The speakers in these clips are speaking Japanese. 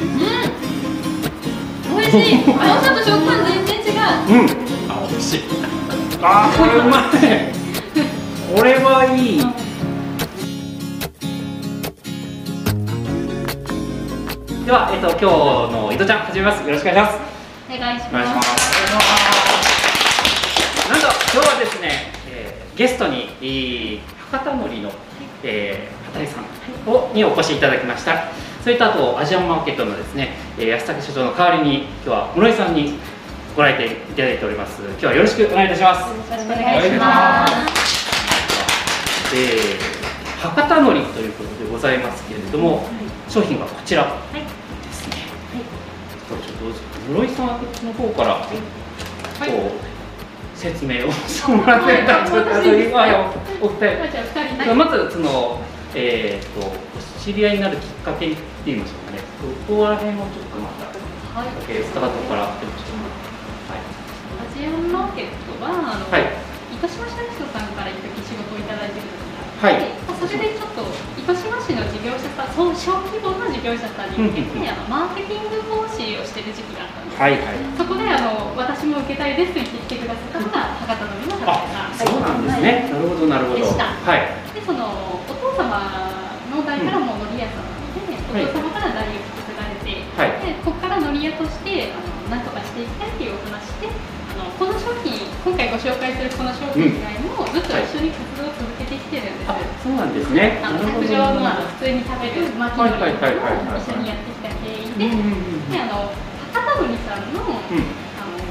うん。美味しい。あのさと食感全然違ううんあ美味しい。あこれうまい。これはい。い。では、えっと、今日の伊藤ちゃん始めますよろしくお願い。しますお願い。しお願い。しますすなんと今日はですね、えーゲストに、えー博多のりの、えー、畑井さんをにお越しい。ただきましたそれとあとアジアンマーケットのですね、えー安武所長の代わりに今日は室井さんにご来店いただいております。今日はよろしくお願いいたします。よろしくお願いします。えー博多のりということでございますけれども、商品がこちら。はい。ですね、ちょっと室井さんの方から、こう説明をしてもらってたんです。はい。けど今よお二人まずそのえー、とお知り合いになるきっかけって言いましょうかね。ここら辺をちょっとまたはい。スタートからやってみましょう。アジアンマーケットはあの、はい、はい糸島市役所さんから一時仕事をいただいてるはいあって、まあそれでちょっと糸島市の事業者さんそう小規模な事業者さんに向けて、うんうんうん。あのマーケティング講師をしてる時期があったんです、はいはい。そこであの私も受けたいですと言ってきてくださったのが博多のりの博あ多さんそうなんですね、なるほどなるほど。でした。はい。でそのお父様の代からもうはい。お父様から代を引き継がれて、はい。でここから海苔屋としてあのなんとかしていきたいというお話であのこの商品今回ご紹介するこの商品以外もずっと一緒に活動を続けてきてるんです、あそうなんですね。あの卓上のあの普通に食べる巻き海苔はいはいはいはいはい。を一緒にやってきた経緯で、であの博多海苔さんの,、うん。あの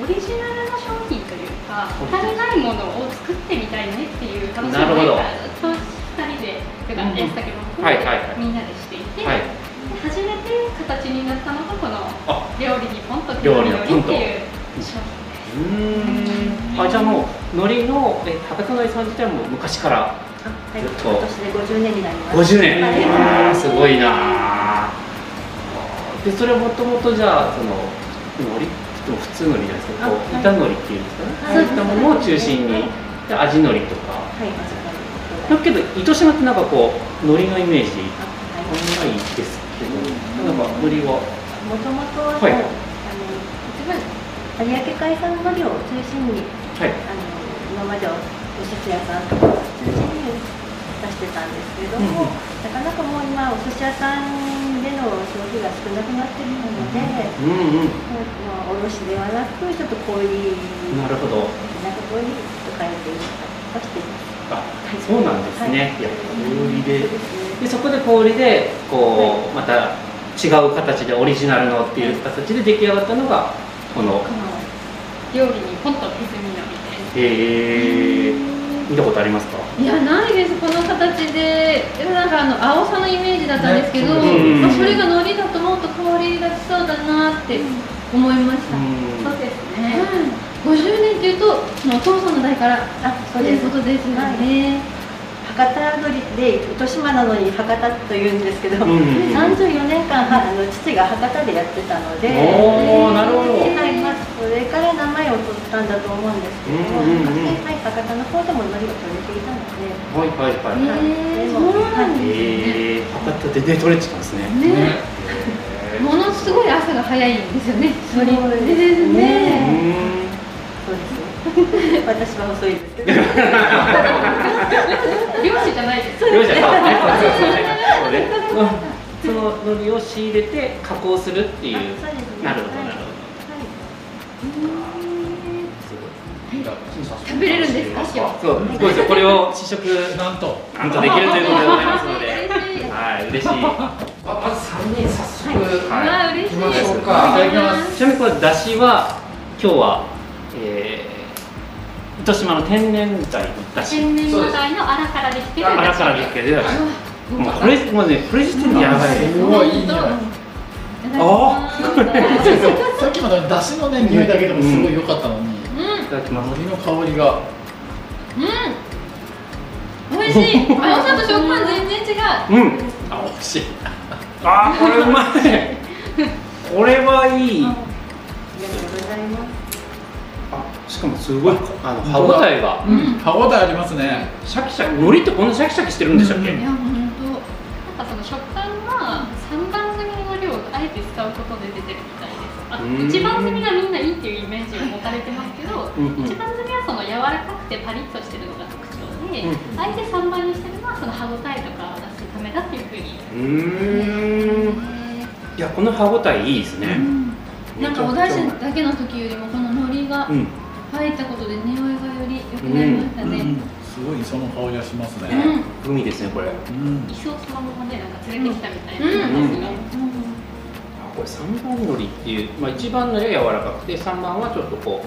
オリジナルの商品というか他にないものを作ってみたいねっていう楽しみがずっと2人でというかうんうん安武も含めはいはいはい。てみんなでしていて、はい。で初めて形になったのがこのあ。料理にポンと料理のポンとっていう商品うーん。あじゃあもう海苔のえ博多のりさん自体も昔からはい、ずっと。今年で50年になります。50年、はい。すごいなでそれはもともとじゃあその海苔？って言っても普通海苔じゃないですか。こうあはい。板海苔っていうんですかね、はいそういったものを中心に。で味海苔とか。はい、だけど糸島ってなんかこう海苔のイメージはあんまりですけどなんか海苔は？い。もともとは、はい。あの一番有明海産のりを中心にはい。あの今まではお寿司屋さんとかを中心に出してたんですけれども、うんうん。なかなかもう今お寿司屋さんでの消費が少なくなっているので、うんうん。まあ、卸ではなくちょっと小売りなるほど。なんか小売りと変えていったりしています。あそうなんですね、はい。い、や小売りで。でそこで小売りでこう、また違う形でオリジナルのっていう形で出来上がったのがこの。この料理にポンと削りのみですえ。ー、見たことありますか？いやないです。この形で。でもなんかあの青さのイメージだったんですけど、まあ、それが海苔だともっと香りがしそうだなって思いました、うん。そうですね、うん、50年っていうとそのお父さんの代からあ、そうですという。ことですよね、博多鳥で糸島なのに博多というんですけど、うんうん34年間はあの父が博多でやってたので、おーなるほど。はいまあ、それから名前を取ったんだと思うんですけども、うんうんうん。はい、博多の方でも海苔を取れていたので、はいはいはい、へーそうなんですね、えー、博多でデトレッチなんですね。ね。へー ものすごい朝が早いんですよねそうですね。んそうですね。私は遅いですけど、漁師じゃないですよ。いしょそうね。そうね。そうね。うんその海苔を仕入れて加工するっていううですね。なるほどなるほど、はいすごい食べれるんですか今日そうすごいですよこれを試食なんとなんとできるということでございますので嬉しいはい嬉しいあまず三人早速、うわ嬉しい行きましょうかいただきますちなみにこれ出汁は今日は、えー、糸島の天然材の出汁天然のからできてるあらからできてる。出汁もうこれもうねこれ時点でやばいすごいいい匂い。あさっきまで出汁のね匂いだけでもすごい良かったのに、うん。いただきます。海苔の香りが。うん。美味しい。青さと食感全然違う。うん。あ美味しい。あーこれうまい。これはいいしかもすごいあの歯応えが。うん。歯応えありますね。シャキシャキ海苔ってこんなシャキシャキしてるんでしたっけ、うんいや本当。なんかその食感が三番組の量あえて使うことで出てるみたいです。あうん。一番摘みがみんないいっていうイメージを持たれてますけど、うんうん。一番摘みはその柔らかくてパリッとしてるのが特徴で、うんあえて3番にしてるのはその歯ごたえとかを出すためだっていうふうに。うーん。いやこの歯ごたえいいですね、なんかお出汁だけの時よりもこの海苔がうん入ったことで匂いがより良くなりましたね。うんすごい磯の香りがしますね。グミですねこれ。あうん。椅子をそのままねなんか連れてきたみたいなうん。感じが、これ三番海苔っていう、まあ、一番のりは柔らかくて三番はちょっとこ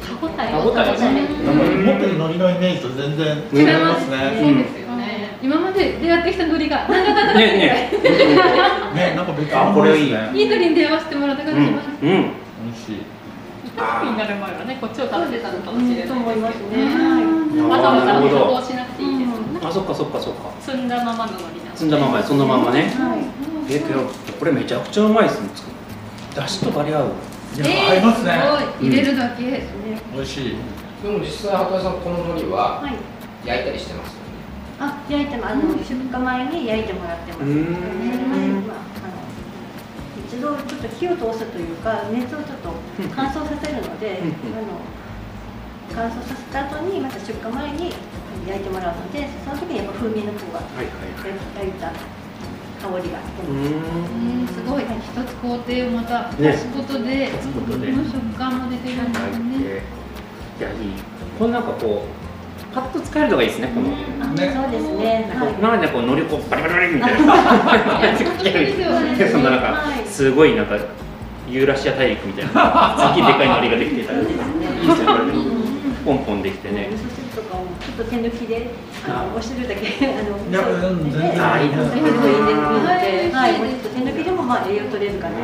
歯ごたえ歯ごたえがなんか持ってる海苔のイメージと全然違いますそうね。ですよね、今まで出会ってきた海苔がね。ねね、なんか別あこれいい。ね。いい海苔に出会わせてもらった感うんじします。うん。美味しい。板作りになる前はねこっちを食べてたのかもしれないですけど、と思いますね。わざわざ加なるほど工しなくていいですよね、あそっかそっか。そっか。積んだままの海苔なんで。積んだままでそのままねはい。えけどこれめちゃくちゃうまいですねだしとバリ合う。いや、合いますね。入れるだけ。美味しい。でも実際畑井さんこの海苔ははい。焼いたりしてますあ、焼いてもあの出荷前に焼いてもらってます。うーんそれまでまああの一度ちょっと火を通すというか熱をちょっと乾燥させるので、うん。あの乾燥させた後にまた出荷前に焼いてもらうので、その時にやっぱ風味の方がはいはい焼いた香りが出うます。ーんすごい。一つ工程をまたね。足すことで、足すことで。この食感も出てるんですはい。ね。いやいい。これなんかこうパッと使えるのがいいですねこの。あ、ね。そうですね。なんかはい。今までこう海苔をこうバリバリバリみたいな。やってかけるでそんななんかはい。すごいなんかユーラシア大陸みたいな。次でかい海苔ができてたりとかいいで。すねこれねポンポンできてね。ちょっと手抜きで、あのお汁だけ あの全然。あいい手抜きでもまあ栄養取れるかな。い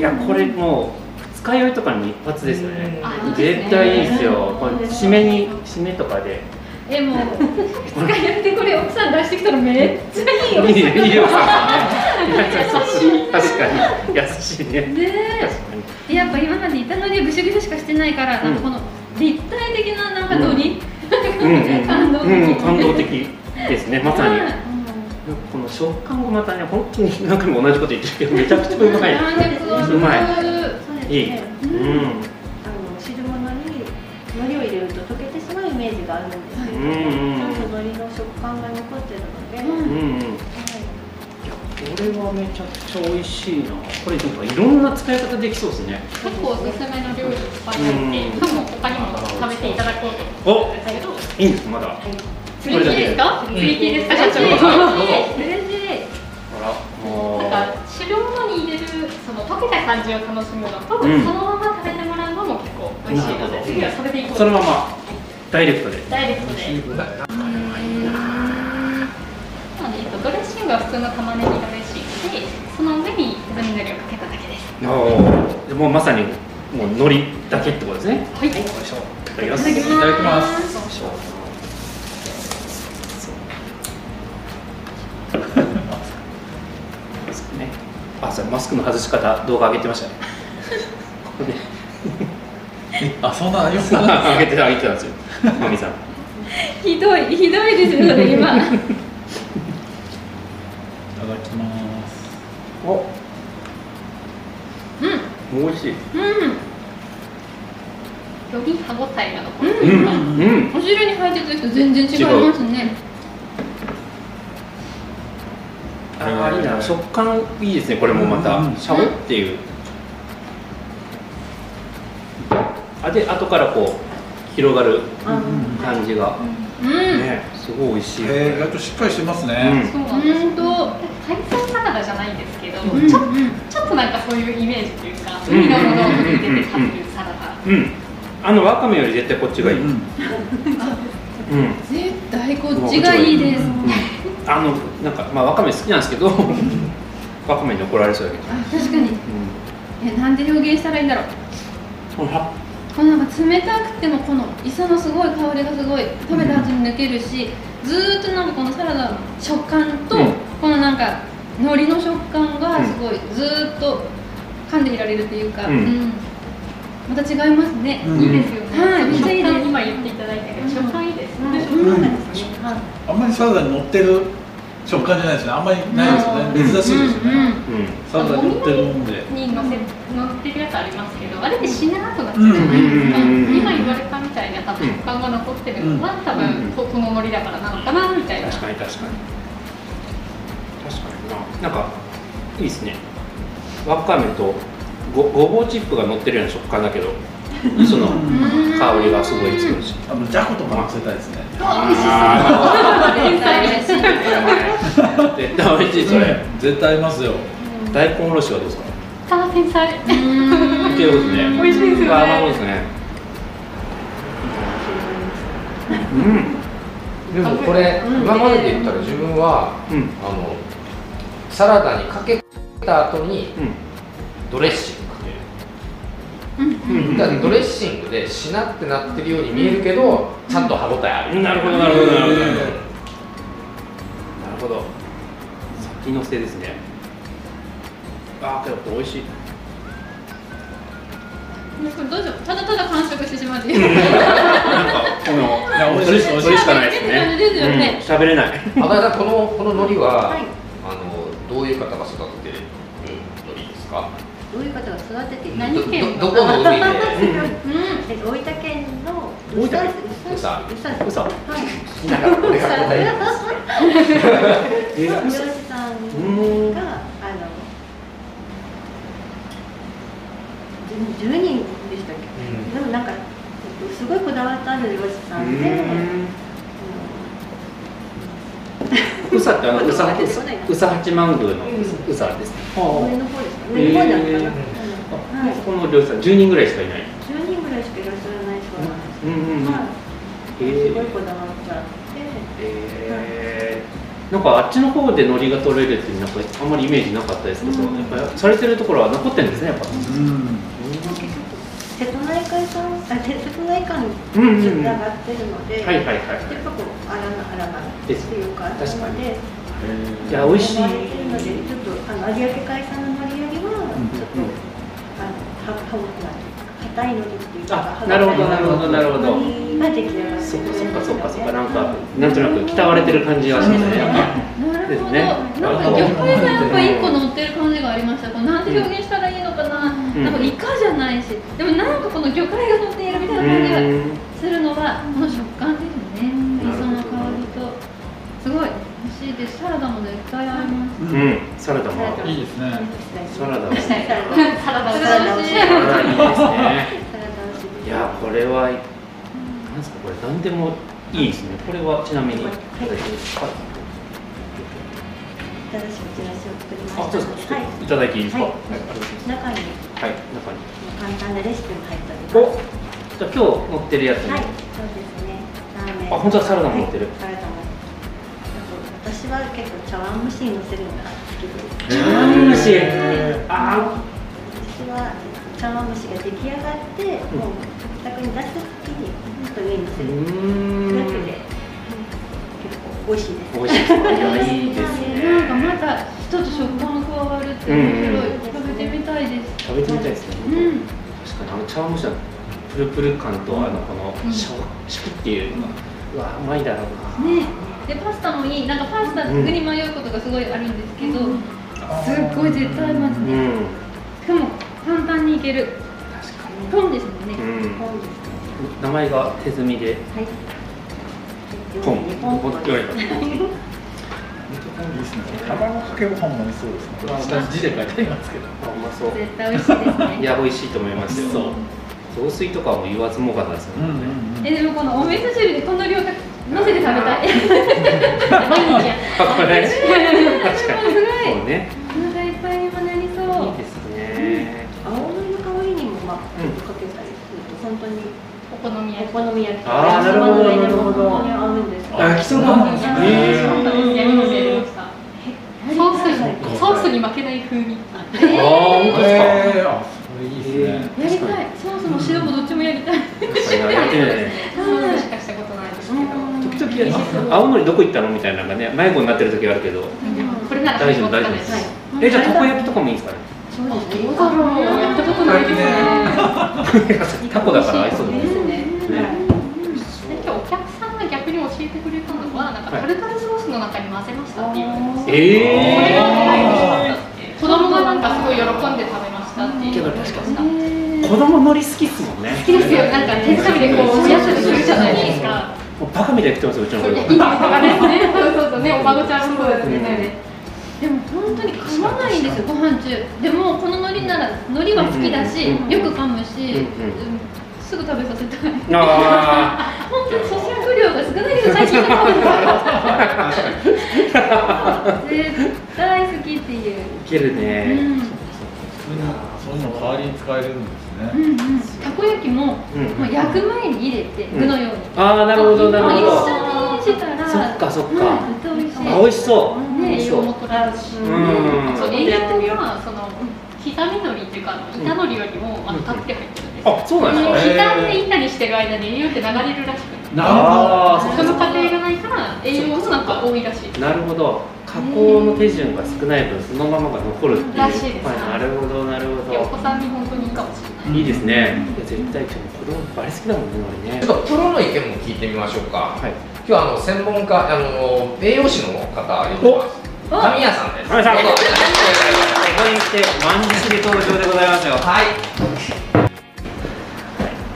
やこれもう二日酔いとかにも一発ですよね。あ絶対いいですよ。これ締めに締めとかで。えもう二日やってこれ奥さん出してきたらめっちゃいいよ。いいねいいよ。さんね優しい。確かに。優しいね。ねやっぱ今まで板のりぐしゅぐしゅしかしてないから、なんかこの立体的ななんかのり、感動的。うん感動的ですね。まさに。はい。この食感がまたね本当に何回も同じこと言ってるけどめちゃくちゃうまい。うまいいい。ね。うん。あの汁物に海苔を入れると溶けてしまうイメージがあるんですけど、うんうんちゃんと海苔の食感が残ってるので、うんうんうん。いやこれはめちゃくちゃ美味しいな。これなんかいろんな使い方できそうですね。結構おすすめの料理いっぱい入って多分他にも食べていただこうと思うんですけど。いいんですまだ。釣り切りで。すか釣り切りですか社長感じを楽しむのと、うん。そのまま食べてもらうのも結構美味しいので次はそれでいこう。そのまま。ダイレクトで。ダイレクトで。なので、えっと、ドレッシングは普通の玉ねぎドレッシングでその上に刻みのりをかけただけです。おおもうまさにもう海苔だけってことですね。はい、いただきますいただきます。よいしょそうねあそうマスクの外し方動画上げてましたね。あ、そんなよくない。上げて上げてたんですよ。マミさん。ひどいひどいですよそれ今。いただきます。お。うん。美味しい。うん。より歯ごたえが残る。とうん。うん。お汁に入ってる人全然違いますねあーいいな食感いいですねこれもまた。うん。シャボっていう。あで後からこう広がる感じが。うん、ねすごい美味しい。えー、意外としっかりしてますうね。ん。そうなんですよ。うんと海鮮サラダじゃないんですけど、うん。ちょうんちょっとなんかそういうイメージというか、うん。海のものをて食べるサラダ、うん。あのわかめより絶対こっちがいい、うん。うん。絶対こっちがいいですあのなんかまあわかめ好きなんですけどわかめに怒られそうだけど、あ確かに。えなんて表現したらいいんだろう。このは？このなんか冷たくてもこの磯のすごい香りがすごい。食べた後に抜けるし、ずーっとなんかこのサラダの食感と、うん。このなんか海苔の食感がすごいずーっと噛んでいられるっていうか、うん。また違いますね、うん。いいですよね、はいめっちゃいいです。食感今言っていただいたけど食感いいですね、そうなん。ですね。はい。あんまりサラダに乗ってる食感じゃないですね。あんまりないですよね。珍しいですよね。サラダに売ってるもんで。に乗せ乗ってるやつありますけどあれってしなーくなっちゃうじゃないですか、うん。今言われたみたいな多分食感が残ってるのは、多分ここの海苔だからなのかなみたいな確かに確かに確かにななん。かいいですねわかめとごごぼうチップが乗ってるような食感だけどその香りがすごい強いしあのじゃことか乗せたいですねあ絶対嬉し絶対美味しいそれ。絶対合いますよ。大根おろしはどうですか？いうことね。美味しいですよね。あーまあそうですね。うん。でもこれ、うん。今までで言ったら自分は、うん。あのサラダにかけた後にうん。ドレッシングだからドレッシングでしなってなってるように見えるけど、ちゃんと歯応えある、なるほどなるほどなるほどなるほど。なるほど。先のせですね。ああけど美味しい。これどうしよう。ただただ完食してしまっていいなんかこのいや美味しい。美味しかないですね。ですよね。うん。喋れない。あかりさんこのこの海苔は、はい。あのどういう方が育ててる海苔ですか？どういう方が育てている何県どどこの海で？うん。え大分県の大分宇佐宇佐宇佐宇佐はい。さん。うんがあの10 10人でしたっけ、でもなんかえっとすごいこだわってある漁師さんで、うさってあのうさ言葉が出てこないなうさ八幡宮のうんうさですね。あ上の方ですか上なのかな、うんはい、この漁師さん10人ぐらいしかいない10人ぐらいしかいらっしゃらないそうなんですうんうんうんすごいこだわってあって、えー、なんかあっちの方で海苔が取れるってなんかあんまりイメージなかったですけど、うんやっぱりされてるところは残ってるんですねやっぱ、うん内海さん、あ内海にがってるので、はいはいはいやっぱこう、あらな、あらなっていうか、確かに。なので、いや美味しいちょっとあの有明海産の海苔よりは、ん。ちょっと、あの、は、は、なんていうか、硬い海苔っていうか、あなるほどなるほど。なるほど海苔が出来上がってそっか。そっかそっかそっか。なんかなんとなく鍛われてる感じがしますね。なるほど、ですね。なんか魚介がやっぱ一個乗ってる感じがありました。これなんて表現したらいいのかな。ん。なんかイカじゃないし、でもなんかこの魚介が乗っているみたいな感じがうんするのはこの食です。サラダも絶対合います。うん。サラダも。いいですね。サラダもサラダサラダをサい。サラダいいですねサラダをしいやこれはなんですかこれ何でもいいですね。これはちなみに。はい。新しくチラシを作りましたあそうですかはい。い。ただい。てい。い。ですかはい。中にはい。中に簡単なレシピも入っておりおますじゃあ今日乗ってるやつに、はい、そうですね。ラーメン。あ本当だサラダも乗ってるはい。サラダも。は結構茶碗蒸しに乗せるのが好きです。茶碗蒸しであ私は茶碗蒸しが出来上がって、もう食卓に出す時に本当上に乗せうるだけで、結構美味しいです。美味しいですかいやいいです なんかねまた一つ食感が加わるって面白い。食べてみたいです。食べてみたいですね、うん。確かにあの茶碗蒸しのプルプル感と、あのこのうんシャワシャキっていうのがうわうまいだろうな、ね。でパスタもいい。なんかパスタ作り迷うことがすごいあるんですけど、すっごい絶対合いますね。うん。しかも簡単にいける。確かポンですもんね。に、うん。名前が手摘みで。はい。ポン。ポンって言われたいいですね。卵かけご飯も美味しそうですね。下に字で書いてありますけど。あうまそう。絶対美味しいですね。いや美味しいと思います。よ雑炊とかも言わずもがなですようんね、うんうんえでもこのお味噌汁でこの量が乗せて食べたい。毎日やあこれ 確かに。すごいそうねお腹いっぱいにもなりそう。いいですね。青のりの香りにもまあうん。ちょっとかけたりすると本当にお好み焼き。お好み焼き合うんですきそうなんですやりましたやりました。ソースにソースに負けない風味。ああ本当ですか、えー。あそれいいですねやりたい。ソースも塩もどっちもやりたい。やってみないねソースしかしたことないですけど時々青のりどこ行ったの？みたいなのがね迷子になってる時あるけど。これなら大丈夫大丈夫です。はいえじゃあたこ焼きとかもいいんですかね？そうですね。どうだろうやったことないですね。タコだから合いそうですね。ね。で今日お客さんが逆に教えてくれたのはなんかタルタルソースの中に混ぜましたっていう。ええ入ってたって子供供がなんかすごい喜んで食べましたっていう。確かに。子供海苔好きっすもんね。好きですよ。なんか手づかみでこうおやつにするじゃないですかもうバカみたいに食ってますようちの子ね。そうそうそう。ねお孫ちゃんもそうで。すねでも本当に噛まないんですよご飯中。でもこの海苔なら海苔は好きだし、うんうんよく噛むし、うんうんうん。すぐ食べさせたいあ 本当に咀嚼量が少ないけど最近 絶対好きっていう、ーいけるうね、んそう。いうの代わりに使えるんですね。うんうん、たこ焼きも、うんもう焼く前に入れて、うん。具のように。ああなるほどなるほど。一緒にしたらそっかそっか、うん、絶対美味しい。あ美味しそう、ね栄養も取れるし。うん。そう栄養はその刻みのりっていうかあの板のりよりもあのたっぷり入ってるんですよ。あそうなんですか、刻んで板にしてる間に栄養って流れるらしくて。なあーその過程がないから栄養もなんか多いらしい。なるほど。加工の手順が少ない分そのままが残るっていう。らしいです。はい。なるほどなるほど。お子さんに本当にいいかもしれないいいですね。いや絶対ちょっと子供バリ好きだもんね俺ね。ちょっとプロの意見も聞いてみましょうか。はい。今日はあの専門家あの栄養士の方呼んでます神谷さんです神谷さんどうぞここに来て満日で登場でございます。よはい。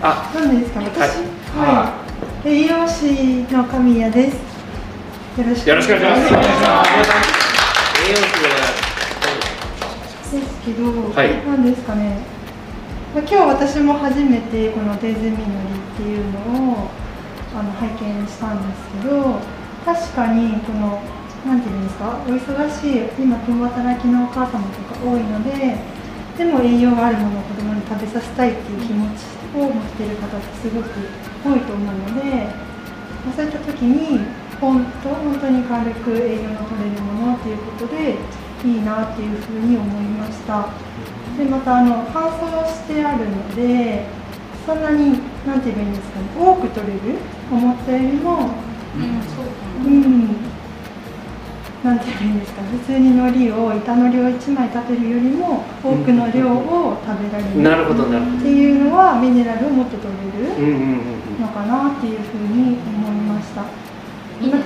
あ。何ですか私？ははい、栄養士の神谷です。よろしくよろしくお願いします。お願いします。栄養士で。ですけど、はい。何ですかね、ま、今日私も初めてこの手摘みのりっていうのをあの拝見したんですけど確かにこのなんていうんですかお忙しい今共働きのお母様とか多いのででも栄養があるものを子供に食べさせたいっていう気持ちを持ってる方ってすごく多いと思うので、そういった時に本当本当に軽く栄養の取れるものっていうことでいいなっていうふうに思いました。でまたあの乾燥してあるのでそんなになんて言えばいいんですかね多く取れる思ったよりもうんそうんなんて言えばいいんですか普通に海苔を板のりを1枚立てるよりも多くの量を食べられるなるほどなるほっていうのはミネラルをもっと取れるのかなっていうふうに思いました。ミネラル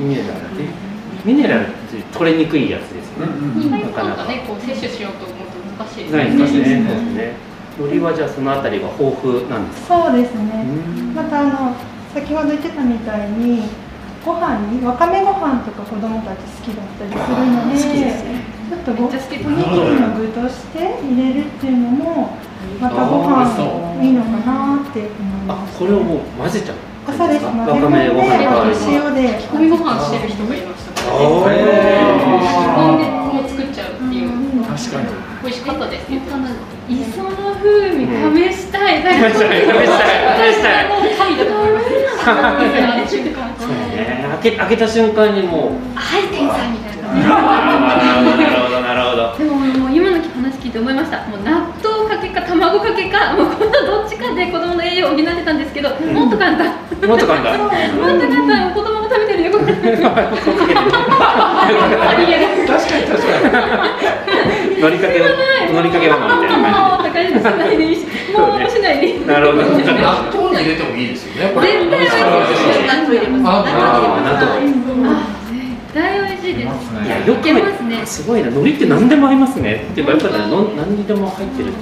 うんミネラルねミネラルって取れにくいやつですよね、意外となんかねこう摂取しようと思うと難しいですないですね。うんそうですね。海苔はじゃあそのあたりが豊富なんですか？そうですね。うんまたあの先ほど言ってたみたいにご飯にわかめご飯とか子供たち好きだったりするので。ちょっとごおにめっちゃ好きぎりの具として入れるっていうのもまたごあ飯いいのかなって思いあま、す。これをもう混ぜちゃう。あそうです。わ混ぜかめご飯込んで。塩で炊き込みご飯してる人がいましもう作っちゃうっていううん確かに美味しかった。ですけど磯の風味試した。い、試した。い試した。い試した。い。開け開けた。瞬間にもう。はい天才みた。いななるほどなるほど。でももう今の話聞いて思いました。もう納豆かけか卵かけかもうこのどっちかで子供の栄養を補ってた。んですけど、もっと簡単もっと簡単。もっと簡単子供が食べてるよ。これ確かに確か乗りかけ乗りかけママみたいな。もう高いしないでいいしもうしなるほど。納豆に入れてもいいですよね絶対美味しい納豆。入れます納豆。あ絶対美味しいです。いやよくね。すごいな。海苔って何でも合いますね。っていうかやっぱりねの何にでも入ってる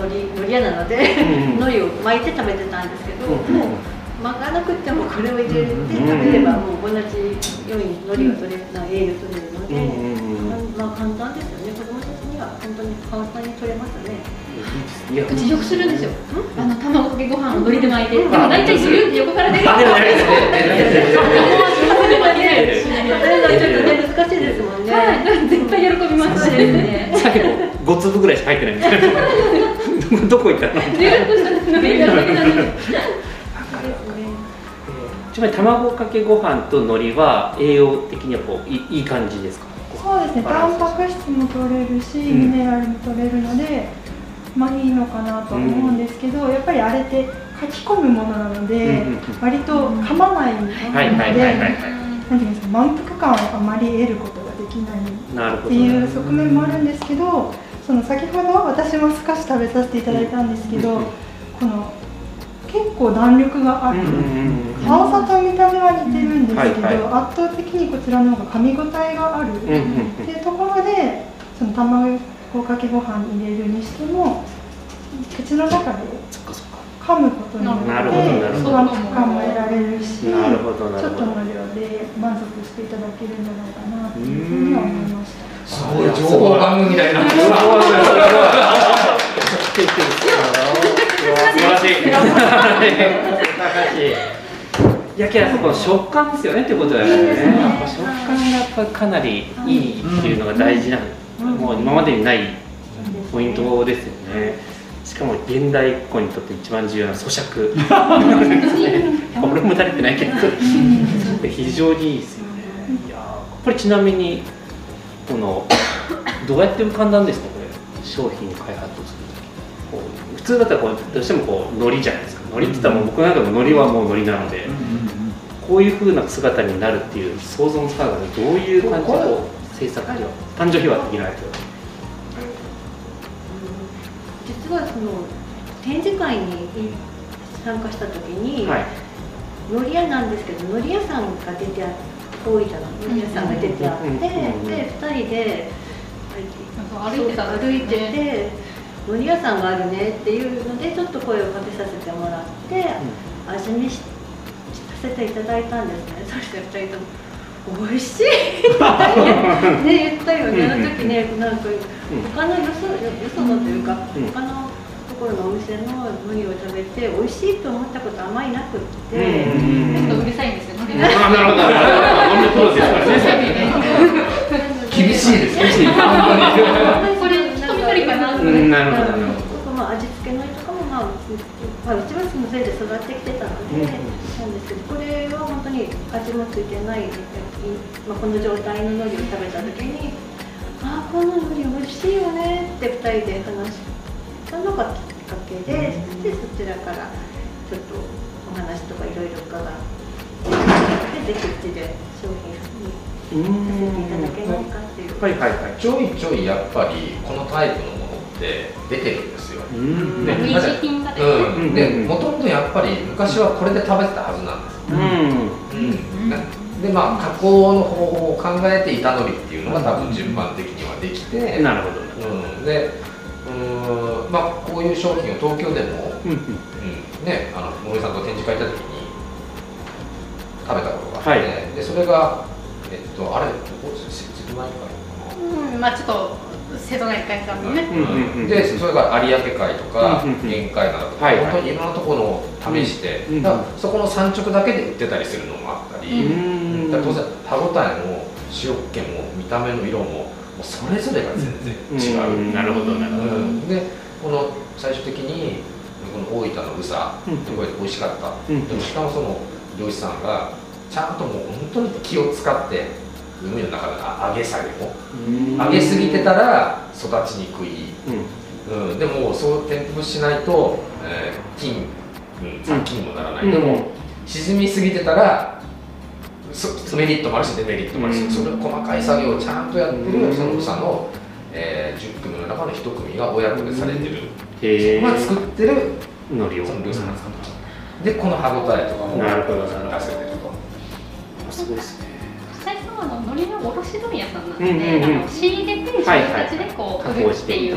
私はまあ海苔海苔屋なので、うん海苔を巻いて食べてたんですけど、うんもう巻かなくてもこれを入れて食べればもう同じように海苔が取れるな栄養取れるので、うんうんうん。まあ簡単ですよね。子供たちには本当に簡単に取れますね。うちよくするんですよ。あの卵かけご飯を海苔で巻いてでも大体ジュルって横から出る。もね。それがちょっとね難しいですもんね、はい、絶対喜びます。ね。最後5粒ぐらいしか入ってないみたいなどこ行ったの？ジュルっとしたのがいいだけなんですちなみに卵かけご飯と海苔は栄養的にはこういい感じですかそうですね、タンパク質も取れるし、んミネラルも取れるので、まあいいのかなとは思うんですけど、やっぱりあれって書き込むものなので、うんうんうん。割と噛まないので、なんていうんですか、満腹感をあまり得ることができないっていう側面もあるんですけど、その先ほど私も少し食べさせていただいたんですけど、うんこの結構弾力がある、青さと見た目は似てるんですけど、圧倒的にこちらの方が噛み応えがある、っていうところでその卵かけご飯に入れるにしても口の中で噛むことによって満腹感も得られるしちょっとの量で満足していただけるんじゃないかなっていうふうには思いました。すごい情報番組みたいなすごい素晴らしい。いやけどこの食感ですよねってことだよね。食感がやっぱかなりいいっていうのが大事な、もう今までにないポイントですよね。しかも現代っ子にとって一番重要な咀嚼。俺も慣れてないけど、非常にいいですよね。いやーこれちなみにこのどうやって浮かんだんですかこれ。商品開発をする時こう普通だったらこうどうしてもこう海苔じゃないですか。海苔って言ったらもう僕なんかも海苔はもう海苔なので、こういう風な姿になるっていう想像のつかないどういう感じで制作費は誕生費は的なやつ実はその展示会に参加した時に、はい。海苔屋なんですけど海苔屋さんが出てあ大分の海苔屋さんが出てあって、で2人で歩いて歩いてて海苔屋さんがあるねっていうのでちょっと声をかけさせてもらって、味見しさせていただいたんですねそして2人とも美味しいね言ったよねあの時ねなんか他のよそよそのというか、他のところのお店の海苔を食べて美味しいと思ったことあまりなくって、ちょっとうるさいんですよ。あなるほどなるほどなるほどそうですからね厳しいですねこれ一人一人かな。うん。なるほどそこまあ味付けのりとかもまあ、まあ、うちはそのせいで育ってきてたので、なん。ですけどこれは本当に味もついてない、まあ、この状態の海苔を食べた時に「ああこの海苔美味しいよね」って2人で話したのがきっかけで、でそちらからちょっとお話とかいろいろ伺ってぜひうちで商品にうん。させていただけないかっていう。はいはい。はいちょいちょいやっぱりこのタイプのものって出てるんですよ。うん。ね類似。うん、でもともとやっぱり昔はこれで食べてたはずなんですうん。うん。でまあ加工の方法を考えて板のりっていうのが多分順番的にはできて、なるほど。うん、でうーん。まあこういう商品を東京でも、うんうん。うん、ねあの森さんと展示会行った時に食べたことがあって、はい。でそれがえっとあれどこ瀬戸内海うん、まあちょっと瀬戸内海さんのね。うんうんうん。でそれが有明海とか玄海灘とか、本当にいろんなところを試して、そこの産直だけで売ってたりするのもあったり、当然歯ごたえも塩っ気も見た目の色ももうそれぞれが全然違う、うんなるほどなるほど。うん。でこの最終的にこの大分の宇佐うん。これ美味しかった、うん。でもしかもその漁師さんがちゃんともう本当に気を使って海の中で揚げ下げも揚げすぎてたら育ちにくい、うん。うん、でもそう添付しないと、えー金、うん、残金にもならない、うん。でも沈みすぎてたらそメリットもあるしデメリットもあるし、うん。それ細かい作業をちゃんとやってうん。るその宇佐の、えー、10組の中の1組が親子でされてる、まあ、作ってるの漁師さんが作ったでこの歯ごたえとかも出せてる。とすごいですね。実際そのあの海苔の卸問屋さんなんで、うんうんうん。あの仕入れて自分たちでこうはいはい売るっていう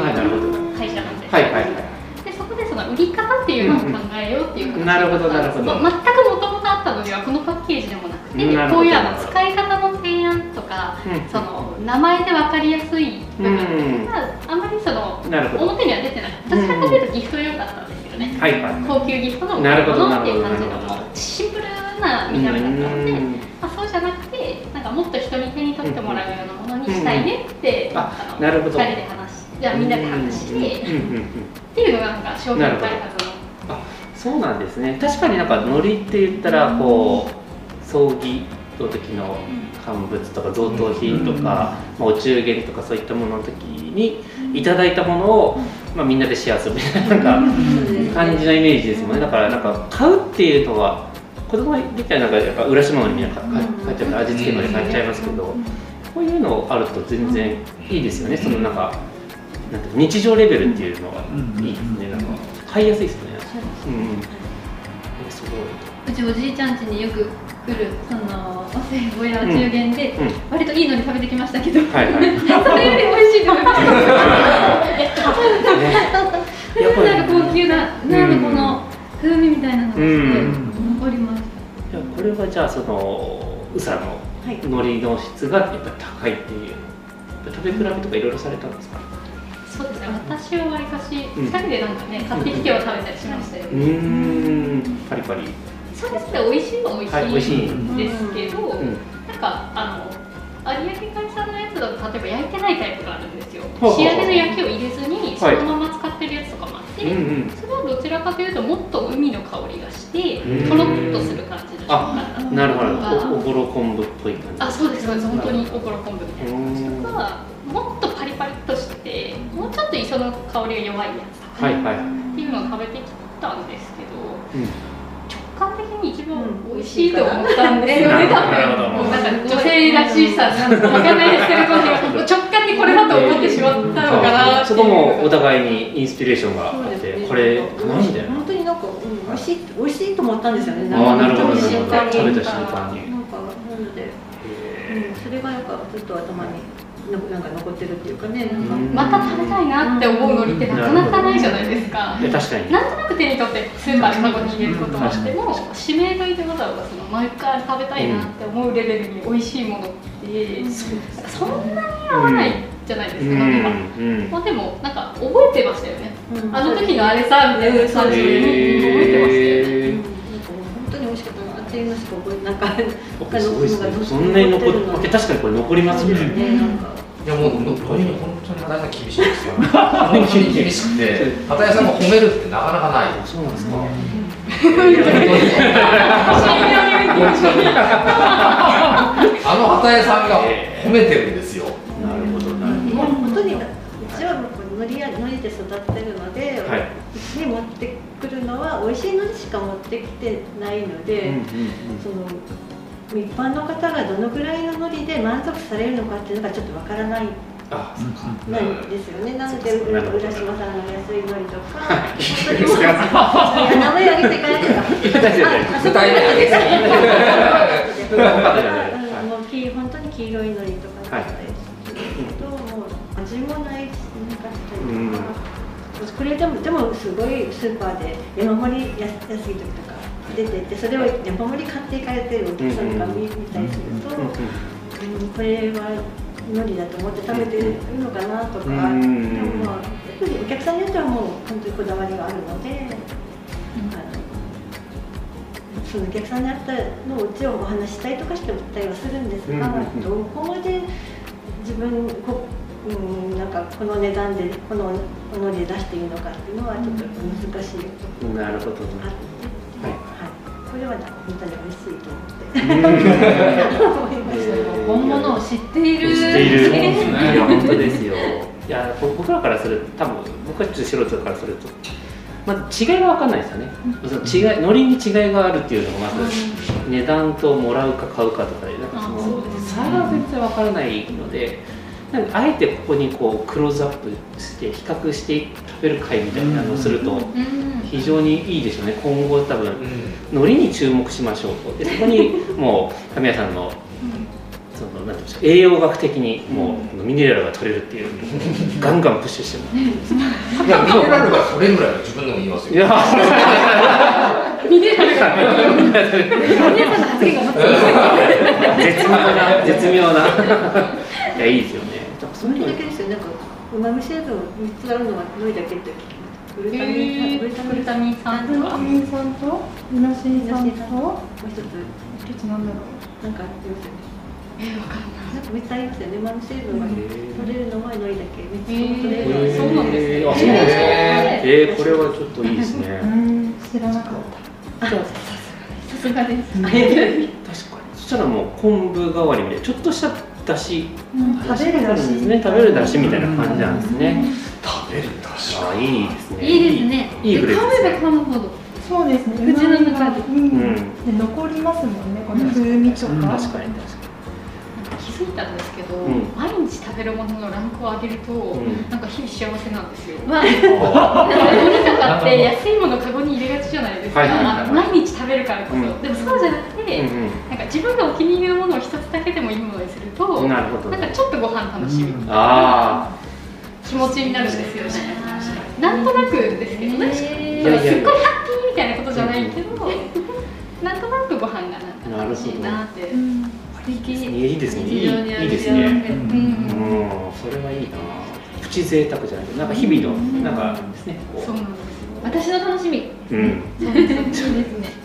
会社なんですよ。はいはいはでそこでその売り方っていうのを考えようっていううんうんなるほどなるほど。全くもともとあったのにはこのパッケージでもなくてこういうあの使い方の提案とか、うん。その名前で分かりやすい部分っていうのがあまりその表には出てないどちらかというとギフト用だったんですよね、はいはい高級ギフトのものっていう感じのシンプルな見た目だったので、そうじゃなくてなんかもっと人に手に取ってもらうようなものにしたいねって、うんあのなるほど。2人で話しじゃあみんなで話して、っていうのがなんか商品開発のそうなんですね。確かになんか海苔って言ったらこう葬儀の時の乾物とか贈答品とか、まあ、お中元とかそういったものの時にいただいたものを、まあ、みんなでシェアするみたいななんか感じのイメージですもんね。だからなんか買うっていうのは子供ができたらなんかやっぱ浦島のりみんな買買っちゃう味付けのり買っちゃいますけどこういうのあると全然いいですよね。そのなんかなんていうの日常レベルっていうのはいいですねなんか買いやすいですね。うん。すごいうちおじいちゃん家によく来るそのお歳暮や中元で、うん。うん割といいのに食べてきましたけど、はいはい。それより美味しいって思いましたね。やっぱりなんか高級ななん。かこの風味みたいなのがすごいうん。残ります、れはじゃあその宇佐のはい。海苔の質がやっぱり高いっていう。食べ比べとかいろいろされたんですか？そうですね。私はわりかしうん。2人でなんかね買ってきては食べたりしましたようん。パリパリ。そうですね。美味しいは美はい美味しい味しいんですけど、うんなんかあの有明海産のやつだと例えば焼いてないタイプがあるんですよ。仕上げの焼きを入れずにそはいのまま使ってるやつとかもあって、どちらかというともっと海の香りがしてうん。とろっとする感じのなるほど。おおぼろ昆布っぽい感じ。あそうですそうです。本当におぼろ昆布みたいな感じうとかもっとパリパリっとしてもうちょっと磯の香りが弱いやつとか、はいはい。っていうのを食べてきたんですけどうん。直感的に一番うん。美味しいと思ったんですよね、多なるほど。分なんか女性らしさなん。かわかんないですけれど感にこれだと思ってしまったのかなっていうそこもお互いにインスピレーションがあって、ね。これかなみたいな本当になんか、うん、美味しい美味しいと思ったんですよね。ああなるほどなるほど。食べた瞬間に。なんかなので、へうん、それがなんかずっと頭にのなんか残ってるっていうかね。なんか、うん。また食べたいなって思うのりってなかなかないじゃないですか。確かに。なんとなく手に取ってスーパーにカゴに入れることはあっても指名といてわざわざその毎回食べたいなって思うレベルに美味しいものってそんなに合わないじゃないですか、うん飲めばうん。まあでもなんか覚えてましたよね。うん。あの時のあれさみたいな。感じで覚えてましたよね。なんか本当に美味しかったなっていうのしか覚えなんかーすごいですね。そんなに残って確かにこれ残りますね。いやもう海に本当に私は厳しいですよ。本当に厳しくて。畑屋さんが褒めるってなかなかない。そうなんですか。あの畑屋さんが褒めてるんですよは美味しい海苔しか持ってきてないので、うんうんその一般の方がどのぐらいの海苔で満足されるのかっていうのがちょっとわからない。あないですよね。なので、浦浦島さんの安い海苔とか、本当にもう、いや名前挙げてい。かな い。とか。大丈夫大丈夫具体名挙げすぎうんもう黄本当に黄色い。海苔とかだったりすると、もう味もない。しなかったりとか。これでもでもすごいスーパーで山盛り安い時とか出てってそれを山盛り買っていかれてるお客さんが見見たりすると、うんこれは海苔だと思って食べてるのかなとか、でもまあやっぱりお客さんによってはもう本当にこだわりがあるので、そのお客さんに合ったのをうちをお話したりとかして売ったりはするんですが、どこまで自分こうんなんかこの値段でこのおのりで出していいのかっていうのはちょっと難しい。ところがなるほどあって、はい。はい、これは本当に美味しいと思って。思いました本物を知っている。知っている。ねいや本当ですよ。いやぼ僕らからすると多分僕はちょっと素人からすると。まず違いが分かんないですよね、その違い海苔に違いがあるっていうのがまず値段ともらうか買うかとかでなんかそあのそうです差が全然分からないのでなんかあえてここにこうクローズアップして比較して食べる会みたいなのをするとうん。非常にいいでしょうね。今後多分うん。海苔に注目しましょうと。でそこにもう神谷さんのそのなんていうんですか栄養学的にもうミネラルが取れるっていうガンガンプッシュしても。いやミネラルが取れるぐらいは自分でも言いますよ。いや。ミネラルが。絶妙な絶妙な。いやいいですよねだからそれだけですよ。なんかうまみ成分3つあるのはどれだけって。グルタミングルタミングルタミン酸グルタミン酸と？イノシン酸と？もう一つ一つなんだろうなんかありますよね。なんか3つありますよね。うまみ成分が取れるのはだけ。3つ取れるそうなんです。ねえーあそうなんですかへえー、これはちょっといいですね。知らなかった。さすがです 確かに。そしたらもう昆布代わりみたいな。ちょっとしただし。食べるだし。ですね食べるだしみたいな感じなんですね。食べるだし。あいいですね。いいですね。いいいいフレーズ。ですねで噛めば噛むほど。そうですね。口の中で。うん。うん。で残りますもんねこの風味とか、確かに確か気づすぎたんですけど、うん。毎日食べるもののランクを上げると、ん。なんか日々幸せなんですよ。わどれとかって安いものカゴに入れがちじゃないですか、はいはいはいはい。毎日食べるからこそ、うん。でもそうじゃなくて、うんなんか自分がお気に入りのものを一つだけでもいいものにすると、うんなるほど。なんかちょっとご飯楽しみ、うん。あ気持ちになるんですよね。なんとなくですけどね。いやいやいや。すっごいハッピーみたいなことじゃないけど、なんとなくご飯がなんか楽しいなって。いいですね。いいいいですね。うん。うん。それはいいな。プチ贅沢じゃなくてなんか日々のなんかですねこそうなんですよ。私の楽しみ。うん。そうですね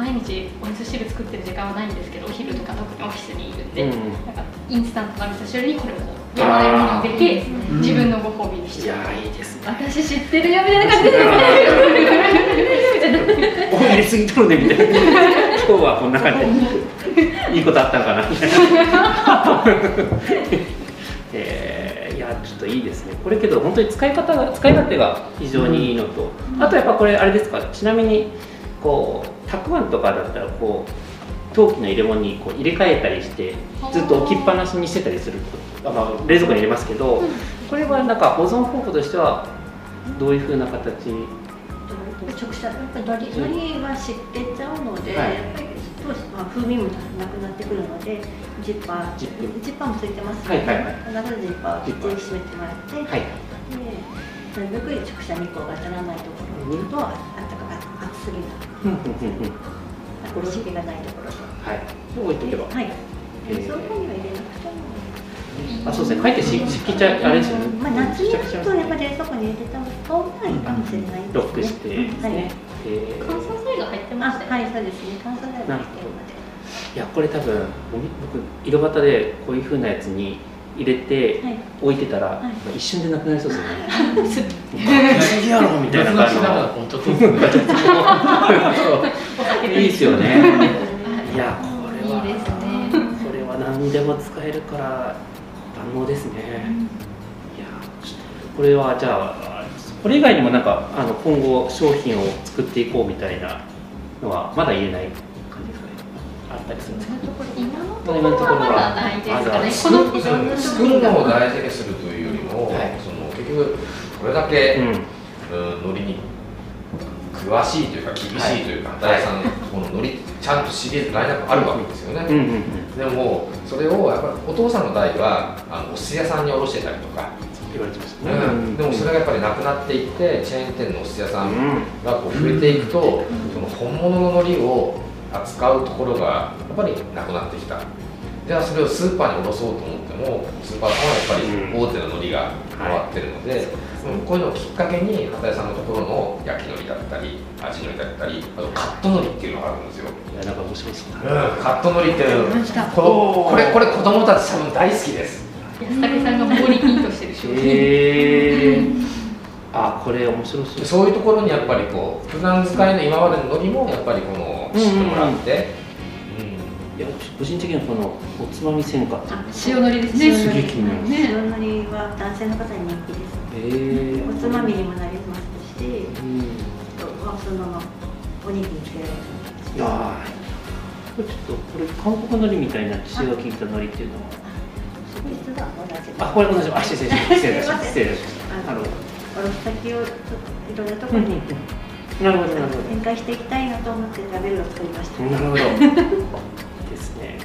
毎日お味噌汁作ってる時間はないんですけど、お昼とか特にオフィスにいるんで、うんなんかインスタントな味噌汁にこれを山のように入れて、うん自分のご褒美にしいちゃう。やいいですね。私知ってるよみたいな感じで。お入れすぎとるねみたいな。今日はこんな感じ。でいいことあったんかな。みたいなえー、いやちょっといいですね。これけど本当に使い方が使い勝手が非常にいいのと、あとやっぱこれあれですか？ちなみにこうたくあんとかだったらこう陶器の入れ物にこう入れ替えたりしてずっと置きっぱなしにしてたりするあ、まあ、冷蔵庫に入れますけど、これはなんか保存方法としてはどういうふうな形直射やっぱり海苔海苔は湿気ちゃうので、はい。やっぱり少し、まあ、風味もなくなってくるのでジッパージップジッパーもついてますはいはいはい。必ずジッパーをきっちり閉めてもらって、はい。でなるべく直射日光が当たらないところと、あったかく暑すぎないがないところとはい。置いとけばはい。には入れなくてもあそうです。ね、書いてし湿気ちゃあれですよね。まあ、夏になるとやっぱり冷蔵庫に入れてた方がいいかもしれないロックしてですはい。乾燥剤が入ってましたよね。あはいそうですね。乾燥剤が入ってるので。いやこれ多分僕色型でこういう風なやつに入れてはい置いてたら、はい一瞬でなくなりそうですよね。みたいな感じの。いいですよね。いやこれはいいですねこれは何でも使えるから万能ですね。いやこれはじゃあこれ以外にもなんかあの今後商品を作っていこうみたいなのはまだ言えない感じですかね。あったりするんですか？今のところはまだないですかね。この作るのを大事にするというよりも、はいその結局これだけ、うん。うんノリに詳しいというか厳しいというか、畑井さんこのノリちゃんとシリーズラインナップあるわけですよね、うんうんうん。でもそれをやっぱりお父さんの代はあのお寿司屋さんに卸してたりとか、言われてましたね。でもそれがやっぱりなくなっていってチェーン店のお寿司屋さんがこう増えていくと、その本物の海苔を扱うところがやっぱりなくなってきたじゃあそれをスーパーに卸そうと思ってもスーパーさんはやっぱり大手の海苔が回ってるので、うんこういうのをきっかけに畑井さんのところの焼き海苔だったり味海苔だったりあとカット海苔っていうのがあるんですよ、いやなんか面白そううん、だな。カット海苔っていうましたここれこれ子供たち多分大好きです安武さんがモーリピンとしてる商品。へえ。あこれ面白そう。そういうところにやっぱりこう普段使いの今までの海苔もやっぱりこの知ってもらって、いや個人的にはこのおつまみ専科っていうの塩のりですねすげえ気になるね白のりは男性の方に人気ですへえ。おつまみにもなりますしうん。あとはそのままお肉につけられこれちょっとこれ韓国海苔みたいな血が効いた海苔っていうのは。あこれ同じ。あ失礼しました。失礼いたしました。失礼いたしました。なるほど。卸先をちょっといろんなところになるほどなるほど。展開していきたいなと思ってラベルを作りました。なるほど。ですね。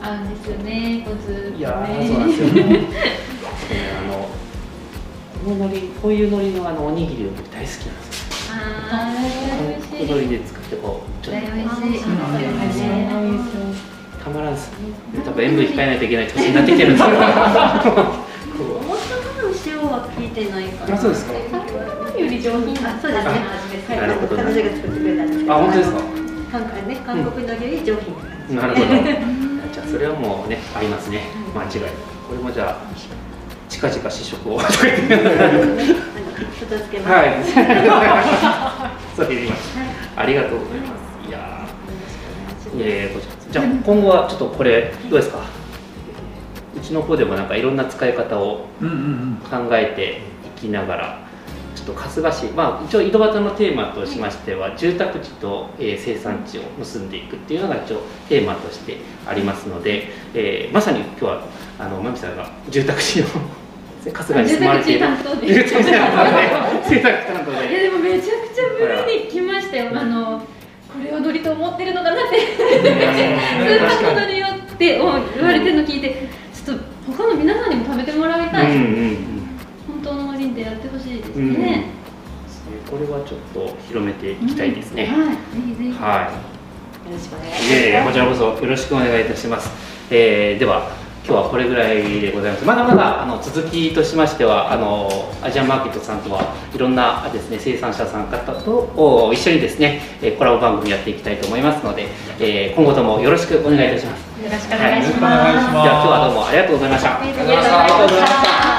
合うんですよねこうずいやーそうなんですよね。ねあのこの海苔こういう海苔のあのおにぎりを僕大好きなんですよ。あー韓国海苔で作ってこうちょっと美味しいうんたまらんす。多分塩分控えないといけない年になってきてるんですけど。思った分塩は効いてないかな。あそうですかより上品なあそうですね。彼女が作ってくれたんですけど。あ本当ですか。韓国ね、韓国のより上品な感なるほど。じゃあそれはもうね合いますね。間違い。これもじゃあ近々試食を。片付けます。はい。それでいます。はい。ありがとうございます。いやじゃあ今後はちょっとこれどうですか？うちの方でもなんかいろんな使い方を考えていきながらちょっと春日市、まあ、一応井戸端のテーマとしましては、住宅地と、えー生産地を結んでいくっていうのが一応テーマとしてありますので、えーまさに今日はあのまみさんが住宅地の春日に住まれている。住宅地担当で。住宅地担当で。住宅地担当いやででもめちゃくちゃ無理に来ましたよ、あのこれを乗りと思ってるのかなって。スーパーの乗りよってお言われてるの聞いて他の皆さんにも食べてもらいたい、うんうんうん。本当のマリンでやってほしいですうん。ね、これはちょっと広めていきたいですね、はい。ぜひぜひ。はい。よろしくお願いしいえいえこちらこそよろしくお願いいたします。えーでは今日はこれぐらいでございます。まだまだあの続きとしましてはあのアジアンマーケットさんとはいろんなですね生産者さん方とお一緒にですねえーコラボ番組やっていきたいと思いますので、えー今後ともよろしくお願いいたします。よろしくお願いします。願いします。では今日はどうもありがとうございました。ありがとうございました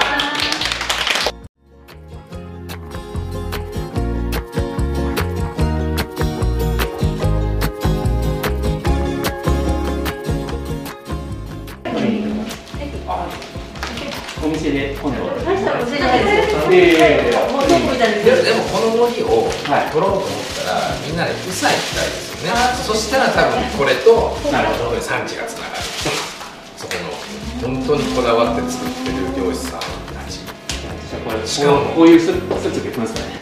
ーツ着てくんですかね。